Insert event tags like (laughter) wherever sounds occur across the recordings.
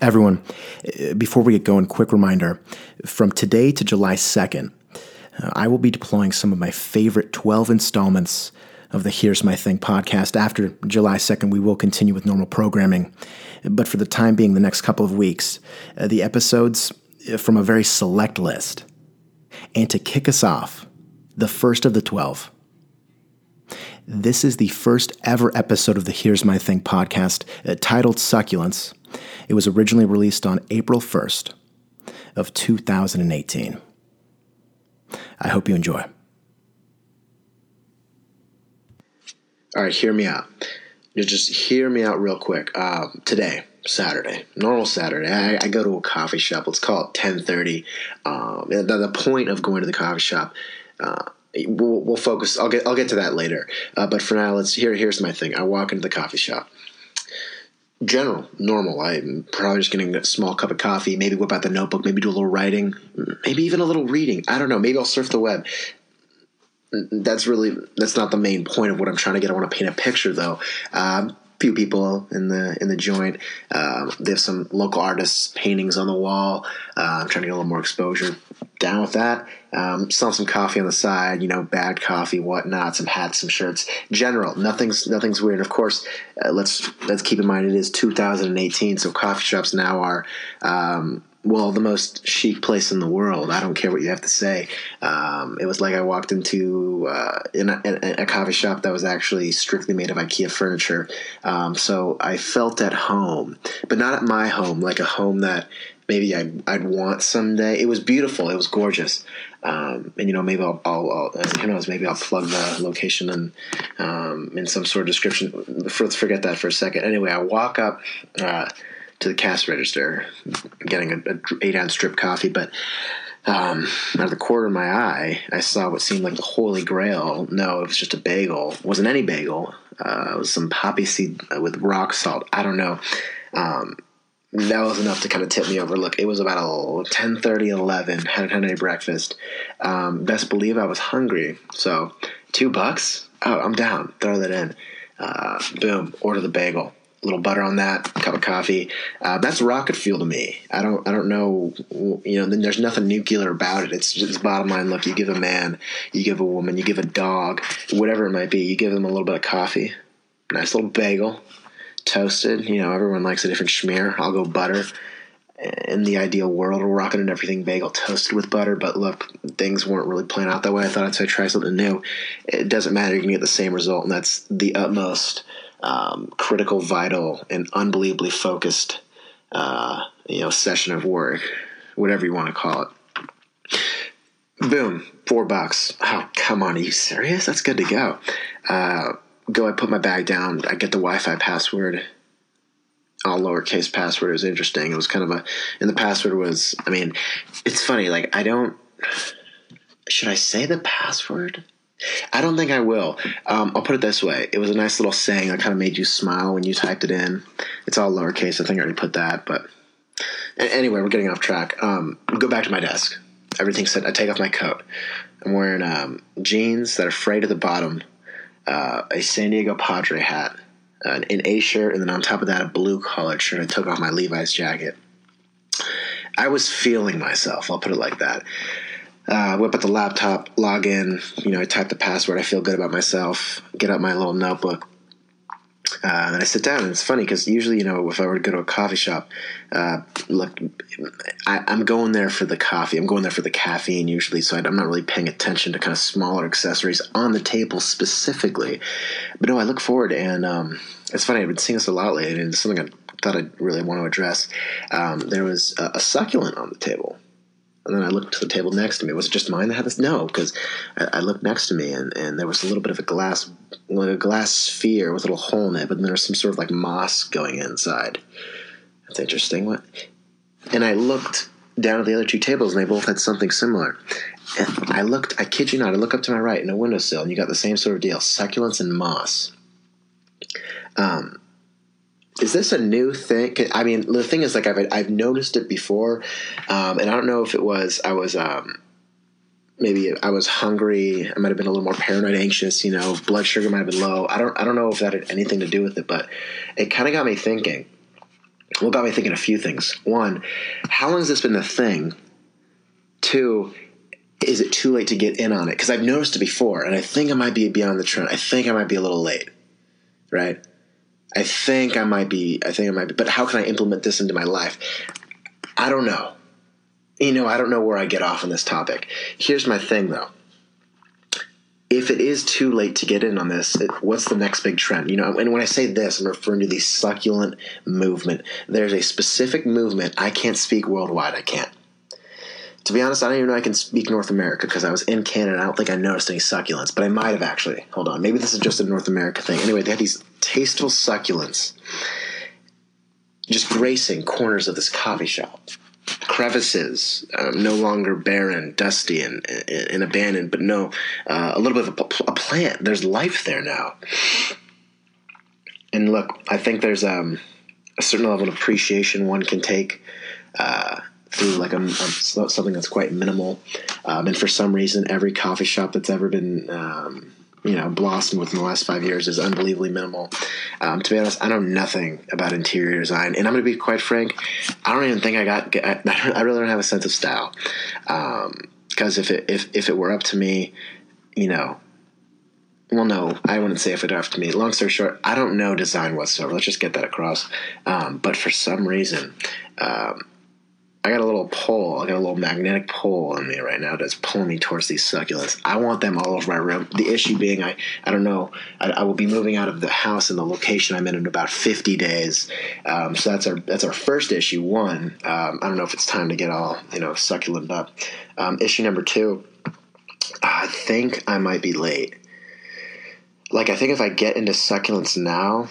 Everyone, uh, before we get going, quick reminder from today to July 2nd, uh, I will be deploying some of my favorite 12 installments of the Here's My Thing podcast. After July 2nd, we will continue with normal programming. But for the time being, the next couple of weeks, uh, the episodes from a very select list. And to kick us off, the first of the 12. This is the first ever episode of the Here's My Thing podcast uh, titled Succulents it was originally released on April 1st of 2018. I hope you enjoy. All right, hear me out. Just hear me out real quick. Um, today, Saturday, normal Saturday, I, I, go to a coffee shop. Let's call it 1030. Um, the, the, point of going to the coffee shop, uh, we'll, we'll, focus. I'll get I'll get to that later. Uh, but for now, let's here. Here's my thing. I walk into the coffee shop general, normal. I'm probably just getting a small cup of coffee, maybe whip out the notebook, maybe do a little writing, maybe even a little reading. I don't know. Maybe I'll surf the web. That's really that's not the main point of what I'm trying to get. I want to paint a picture though. Um, few people in the in the joint. Um, they have some local artists' paintings on the wall. Uh, I'm trying to get a little more exposure. Down with that. Um, selling some coffee on the side, you know, bad coffee, whatnot, some hats, some shirts. General, nothing's nothing's weird. Of course, uh, let's let's keep in mind it is 2018, so coffee shops now are um, well, the most chic place in the world. I don't care what you have to say. Um, it was like I walked into uh, in, a, in, a, coffee shop that was actually strictly made of IKEA furniture. Um, so I felt at home, but not at my home, like a home that maybe I'd, I'd want someday. It was beautiful. It was gorgeous. Um, and you know, maybe I'll, I'll, I'll, who knows, maybe I'll plug the location and um, in some sort of description. Forget that for a second. Anyway, I walk up. Uh, to the cash register, getting a, eight ounce drip coffee, but um, out of the corner of my eye, I saw what seemed like the holy grail. No, it was just a bagel. It wasn't any bagel. Uh, it was some poppy seed with rock salt. I don't know. Um, that was enough to kind of tip me over. Look, it was about 10, 30, 11. Hadn't had any breakfast. Um, best believe I was hungry. So, two bucks? Oh, I'm down. Throw that in. Uh, boom, order the bagel a little butter on that, cup of coffee. Uh, that's rocket fuel to me. I don't, I don't know, you know. Then there's nothing nuclear about it. It's just bottom line. Look, you give a man, you give a woman, you give a dog, whatever it might be. You give them a little bit of coffee, nice little bagel, toasted. You know, everyone likes a different schmear. I'll go butter. In the ideal world, we're rocking an everything bagel toasted with butter. But look, things weren't really playing out that way. I thought I'd try something new. It doesn't matter. You can get the same result, and that's the utmost um, critical, vital, and unbelievably focused, uh, you know, session of work, whatever you want to call it. Boom, four bucks. Oh, come on, are you serious? That's good to go. Uh, go, I put my bag down. I get the Wi-Fi password. All lowercase password. It was interesting. It was kind of a, and the password was. I mean, it's funny. Like I don't. Should I say the password? I don't think I will. Um, I'll put it this way: it was a nice little saying that kind of made you smile when you typed it in. It's all lowercase. I think I already put that, but anyway, we're getting off track. Um, go back to my desk. Everything's set. I take off my coat. I'm wearing um, jeans that are frayed at the bottom, uh, a San Diego Padre hat, an, an A shirt, and then on top of that, a blue collared shirt. I took off my Levi's jacket. I was feeling myself. I'll put it like that uh, whip up the laptop, log in. You know, I type the password. I feel good about myself. Get out my little notebook. Uh, and I sit down, and it's funny because usually, you know, if I were to go to a coffee shop, uh, look, I, am going there for the coffee. I'm going there for the caffeine usually, so I'm not really paying attention to kind of smaller accessories on the table specifically. But no, I look forward, and um, it's funny. I've been seeing this a lot lately, and it's something I thought I'd really want to address. Um, there was a, a succulent on the table and then I looked to the table next to me. Was it just mine that had this? No, because I, I, looked next to me and, and there was a little bit of a glass, like a glass sphere with a little hole in it, but then there was some sort of like moss going inside. That's interesting. What? And I looked down at the other two tables and they both had something similar. And I looked, I kid you not, I look up to my right in a windowsill and you got the same sort of deal succulents and moss. Um, is this a new thing? I mean, the thing is, like, I've I've noticed it before, um, and I don't know if it was I was um, maybe I was hungry. I might have been a little more paranoid, anxious. You know, blood sugar might have been low. I don't I don't know if that had anything to do with it, but it kind of got me thinking. Well, got me thinking a few things. One, how long has this been a thing? Two, is it too late to get in on it? Because I've noticed it before, and I think I might be beyond the trend. I think I might be a little late, right? I think I might be. I think I might be. But how can I implement this into my life? I don't know. You know, I don't know where I get off on this topic. Here's my thing, though. If it is too late to get in on this, it, what's the next big trend? You know, and when I say this, I'm referring to the succulent movement. There's a specific movement. I can't speak worldwide. I can't to be honest, I don't even know I can speak North America because I was in Canada. I don't think I noticed any succulents, but I might have actually. Hold on, maybe this is just a North America thing. Anyway, they had these tasteful succulents just gracing corners of this coffee shop. Crevices, um, no longer barren, dusty, and, and, and abandoned, but no, uh, a little bit of a, a, plant. There's life there now. And look, I think there's um, a certain level of appreciation one can take. Uh, through like a, a, something that's quite minimal. Um, and for some reason, every coffee shop that's ever been um, you know blossomed within the last five years is unbelievably minimal. Um, to be honest, I know nothing about interior design, and I'm going to be quite frank. I don't even think I got. I, (laughs) I really don't have a sense of style. Because um, if it if if it were up to me, you know. Well, no, I wouldn't say if it to me. Long story short, I don't know design whatsoever. Let's just get that across. Um, but for some reason, um, I got a little pull. I got a little magnetic pull on me right now that's pulling me towards these succulents. I want them all over my room. The issue being, I, I don't know, I, I will be moving out of the house and the location I'm in in about 50 days. Um, so that's our that's our first issue. One, um, I don't know if it's time to get all you know succulent up. Um, issue number two, I think I might be late. Like I think if I get into succulents now,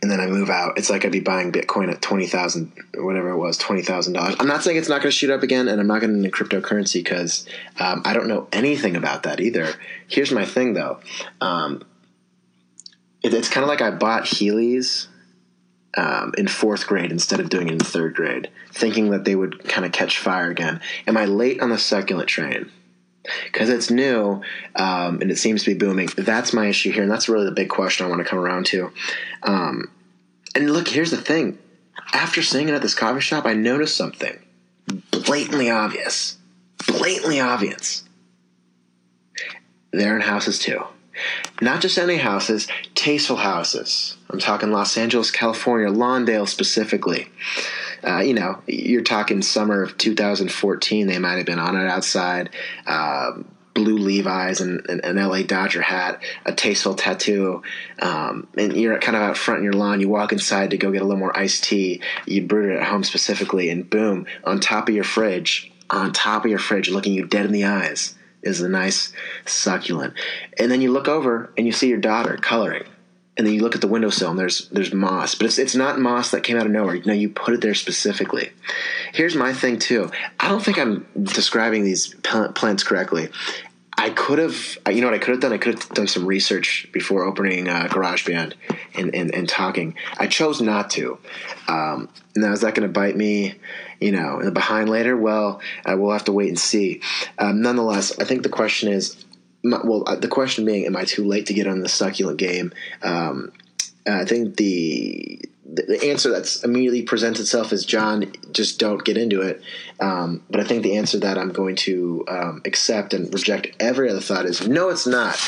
and then I move out, it's like I'd be buying Bitcoin at twenty thousand, whatever it was, twenty thousand dollars. I'm not saying it's not going to shoot up again, and I'm not going into cryptocurrency because um, I don't know anything about that either. Here's my thing, though. Um, it, it's kind of like I bought Heelys um, in fourth grade instead of doing it in third grade, thinking that they would kind of catch fire again. Am I late on the succulent train? Because it's new um, and it seems to be booming. That's my issue here, and that's really the big question I want to come around to. Um, and look, here's the thing: after seeing it at this coffee shop, I noticed something blatantly obvious, blatantly obvious. They're in houses too. Not just any houses, tasteful houses. I'm talking Los Angeles, California, Lawndale specifically uh, you know, you're talking summer of 2014. They might have been on it outside. Uh, blue Levi's and an LA Dodger hat, a tasteful tattoo, um, and you're kind of out front in your lawn. You walk inside to go get a little more iced tea. You brewed it at home specifically, and boom, on top of your fridge, on top of your fridge, looking you dead in the eyes, is a nice succulent. And then you look over and you see your daughter coloring and then you look at the windowsill and there's there's moss, but it's it's not moss that came out of nowhere. You know, you put it there specifically. Here's my thing too. I don't think I'm describing these plants correctly. I could have, you know what I could have done? I could have done some research before opening uh, GarageBand and, and, and talking. I chose not to. Um, now, is that going to bite me, you know, in the behind later? Well, uh, we'll have to wait and see. Um, nonetheless, I think the question is my, well, uh, the question being, am I too late to get on the succulent game? Um, I think the the answer that's immediately presents itself is John, just don't get into it. Um, but I think the answer that I'm going to um, accept and reject every other thought is no, it's not.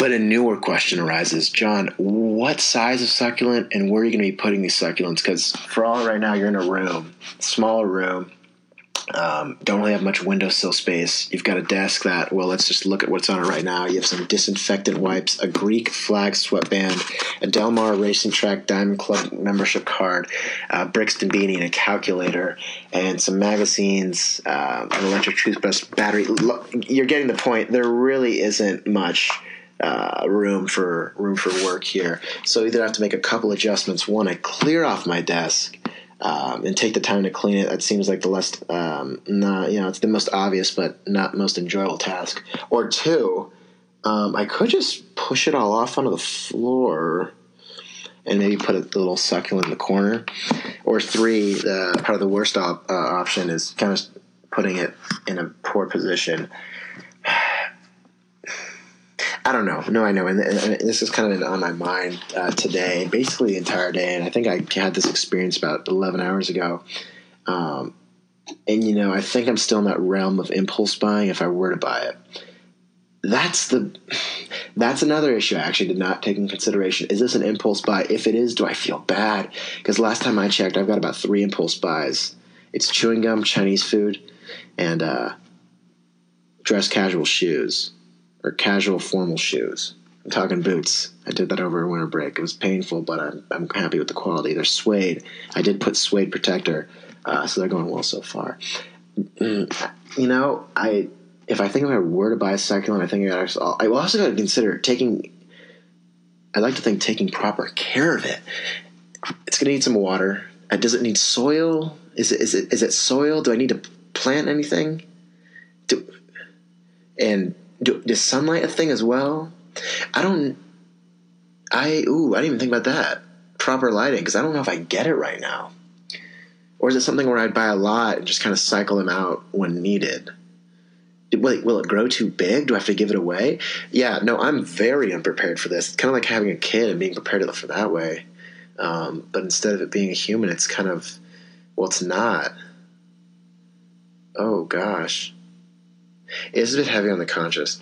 But a newer question arises, John. What size of succulent, and where are you going to be putting these succulents? Because for all right now, you're in a room, smaller room um, don't really have much windowsill space. You've got a desk that, well, let's just look at what's on it right now. You have some disinfectant wipes, a Greek flag sweatband, a Del Mar Racing Track Diamond Club membership card, a Brixton beanie, and a calculator, and some magazines, uh, an electric toothbrush, battery. You're getting the point. There really isn't much. Uh, room for room for work here. So either I have to make a couple adjustments. One, I clear off my desk um, and take the time to clean it. That seems like the less, um, not you know, it's the most obvious but not most enjoyable task. Or two, um, I could just push it all off onto the floor and maybe put a little succulent in the corner. Or three, the part of the worst op- uh, option is kind of putting it in a poor position. I don't know. No, I know, and, and, and this is kind of on my mind uh, today, basically the entire day. And I think I had this experience about eleven hours ago. Um, and you know, I think I'm still in that realm of impulse buying. If I were to buy it, that's the (sighs) that's another issue I actually did not take in consideration. Is this an impulse buy? If it is, do I feel bad? Because last time I checked, I've got about three impulse buys. It's chewing gum, Chinese food, and uh, dress casual shoes or casual formal shoes. I'm talking boots. I did that over a winter break. It was painful, but I'm, I'm happy with the quality. They're suede. I did put suede protector, uh, so they're going well so far. Mm, you know, I if I think if I were to buy a succulent, I think I also, I also got to consider taking. I like to think taking proper care of it. It's going to need some water. Uh, does it need soil? Is it is it is it soil? Do I need to plant anything? Do, and do, is sunlight a thing as well? I don't. I ooh, I didn't even think about that. Proper lighting, because I don't know if I get it right now. Or is it something where I'd buy a lot and just kind of cycle them out when needed? Will it, will it grow too big? Do I have to give it away? Yeah, no, I'm very unprepared for this. It's kind of like having a kid and being prepared for that way. Um, but instead of it being a human, it's kind of, well, it's not. Oh gosh, is a bit heavy on the conscious.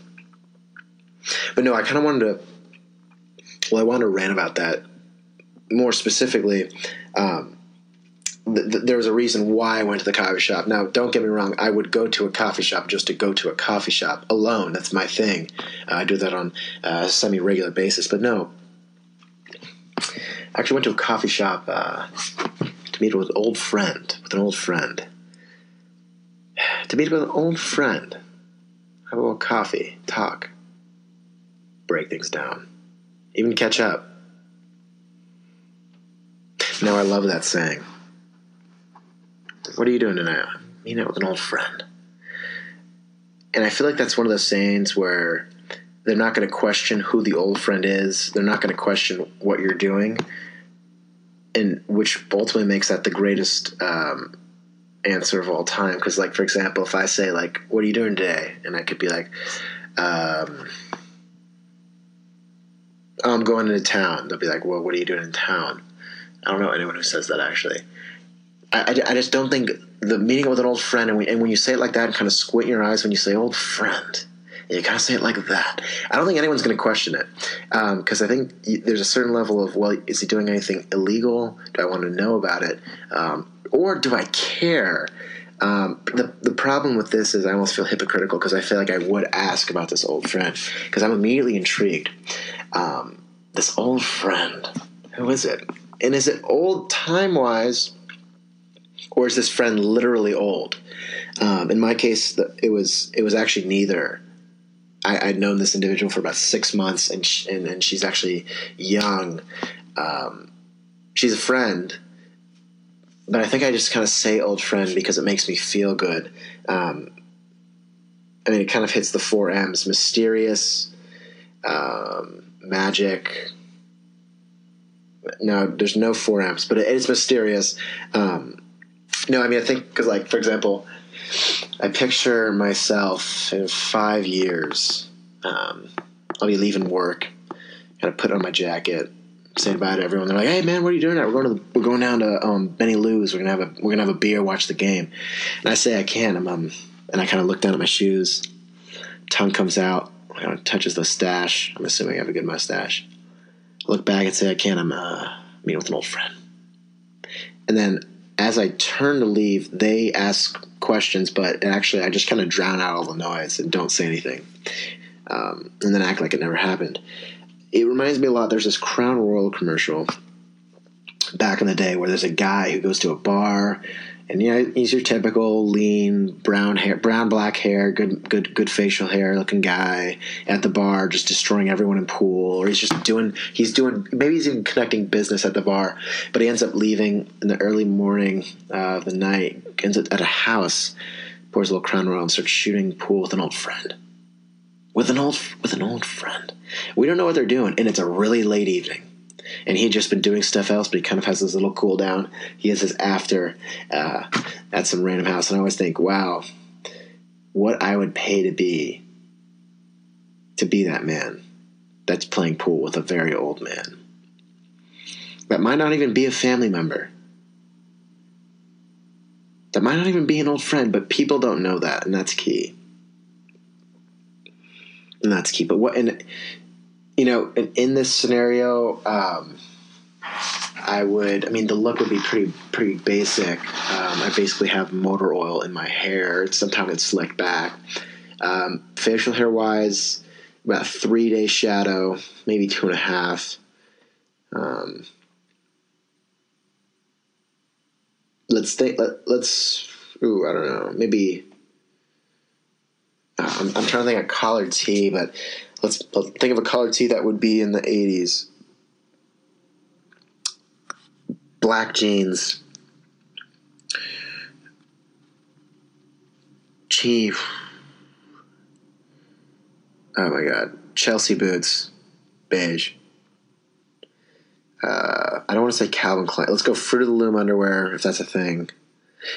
But no, I kind of wanted to. Well, I wanted to rant about that more specifically. Um, th- th- there was a reason why I went to the coffee shop. Now, don't get me wrong. I would go to a coffee shop just to go to a coffee shop alone. That's my thing. Uh, I do that on a semi regular basis. But no, I actually went to a coffee shop uh, to meet with an old friend. With an old friend. (sighs) To meet with an old friend. Have a little coffee, talk, break things down, even catch up. Now I love that saying. What are you doing tonight? Meeting out with an old friend. And I feel like that's one of those sayings where they're not going to question who the old friend is. They're not going to question what you're doing, and which ultimately makes that the greatest um, answer of all time. Because, like for example, if I say like, "What are you doing today?" and I could be like, um, oh, "I'm going into town," they'll be like, "Well, what are you doing in town?" I don't know anyone who says that actually. I, I, I just don't think the meeting with an old friend, and, we, and when you say it like that, and kind of squint your eyes when you say "old friend." You kind of say it like that. I don't think anyone's going to question it because um, I think there's a certain level of well, is he doing anything illegal? Do I want to know about it, um, or do I care? Um, the the problem with this is I almost feel hypocritical because I feel like I would ask about this old friend because I'm immediately intrigued. Um, this old friend, who is it? And is it old time wise? or is this friend literally old? Um, in my case, it was it was actually neither. I, would known this individual for about six months, and she, and, and she's actually young. Um, she's a friend, but I think I just kind of say old friend because it makes me feel good. Um, I mean, it kind of hits the four M's: mysterious, um, magic. No, there's no four M's, but it is mysterious. Um, no, I mean I think because like for example, I picture myself in five years. Um, I'll be leaving work, kind of put on my jacket, saying bye to everyone. They're like, "Hey man, what are you doing? Now? We're going to the, we're going down to um, Benny Lou's. We're gonna have a we're gonna have a beer, watch the game." And I say I can. I'm um, and I kind of look down at my shoes. Tongue comes out, you know, touches the stash. I'm assuming I have a good mustache. I look back and say I can. I'm uh, meeting with an old friend. And then as I turn to leave, they ask questions, but actually I just kind of drown out all the noise and don't say anything, um, and then act like it never happened. It reminds me a lot. There's this Crown Royal commercial back in the day where there's a guy who goes to a bar and yeah, he's your typical lean brown hair, brown black hair, good good good facial hair looking guy at the bar, just destroying everyone in pool, or he's just doing he's doing maybe he's even connecting business at the bar, but he ends up leaving in the early morning uh, of the night, ends up at a house, pours a little Crown Royal, and starts shooting pool with an old friend, with an old with an old friend. We don't know what they're doing, and it's a really late evening and he had just been doing stuff else, but he kind of has this little cool down. He has his after uh, at some random house, and I always think, wow, what I would pay to be to be that man. that's playing pool with a very old man. That might not even be a family member. That might not even be an old friend, but people don't know that, and that's key. And that's key. But what, and you know, in, in this scenario, um, I would. I mean, the look would be pretty pretty basic. Um, I basically have motor oil in my hair. Sometimes it's slicked back. Um, facial hair wise, about three day shadow, maybe two and a half. Um, let's think. Let, let's. Ooh, I don't know. Maybe. Uh, I'm, I'm trying to think of collared tee, but let's, think of a color tee that would be in the 80s. Black jeans. Chief. Oh my god. Chelsea boots. Beige. Uh, I don't want to say Calvin Klein. Let's go Fruit of the Loom underwear, if that's a thing.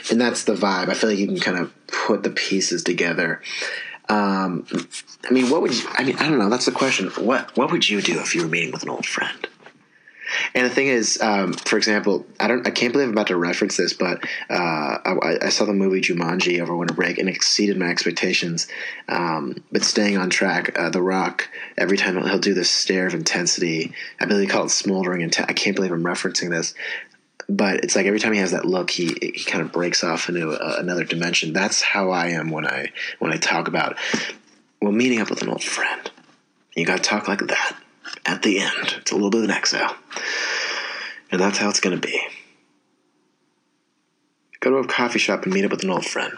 And that's the vibe. I feel like you can kind of put the pieces together. Um, I mean, what would you? I mean, I don't know. That's the question. What What would you do if you were meeting with an old friend? And the thing is, um, for example, I don't, I can't believe I'm about to reference this, but uh, I, I, saw the movie Jumanji over winter break and it exceeded my expectations. Um, but staying on track, uh, The Rock, every time he'll do this stare of intensity, I believe he called it smoldering intent. I can't believe I'm referencing this, but it's like every time he has that look, he he kind of breaks off into a, another dimension. That's how I am when I when I talk about well meeting up with an old friend. You got to talk like that at the end. It's a little bit of an exhale. And that's how it's going to be. Go to a coffee shop and meet up with an old friend.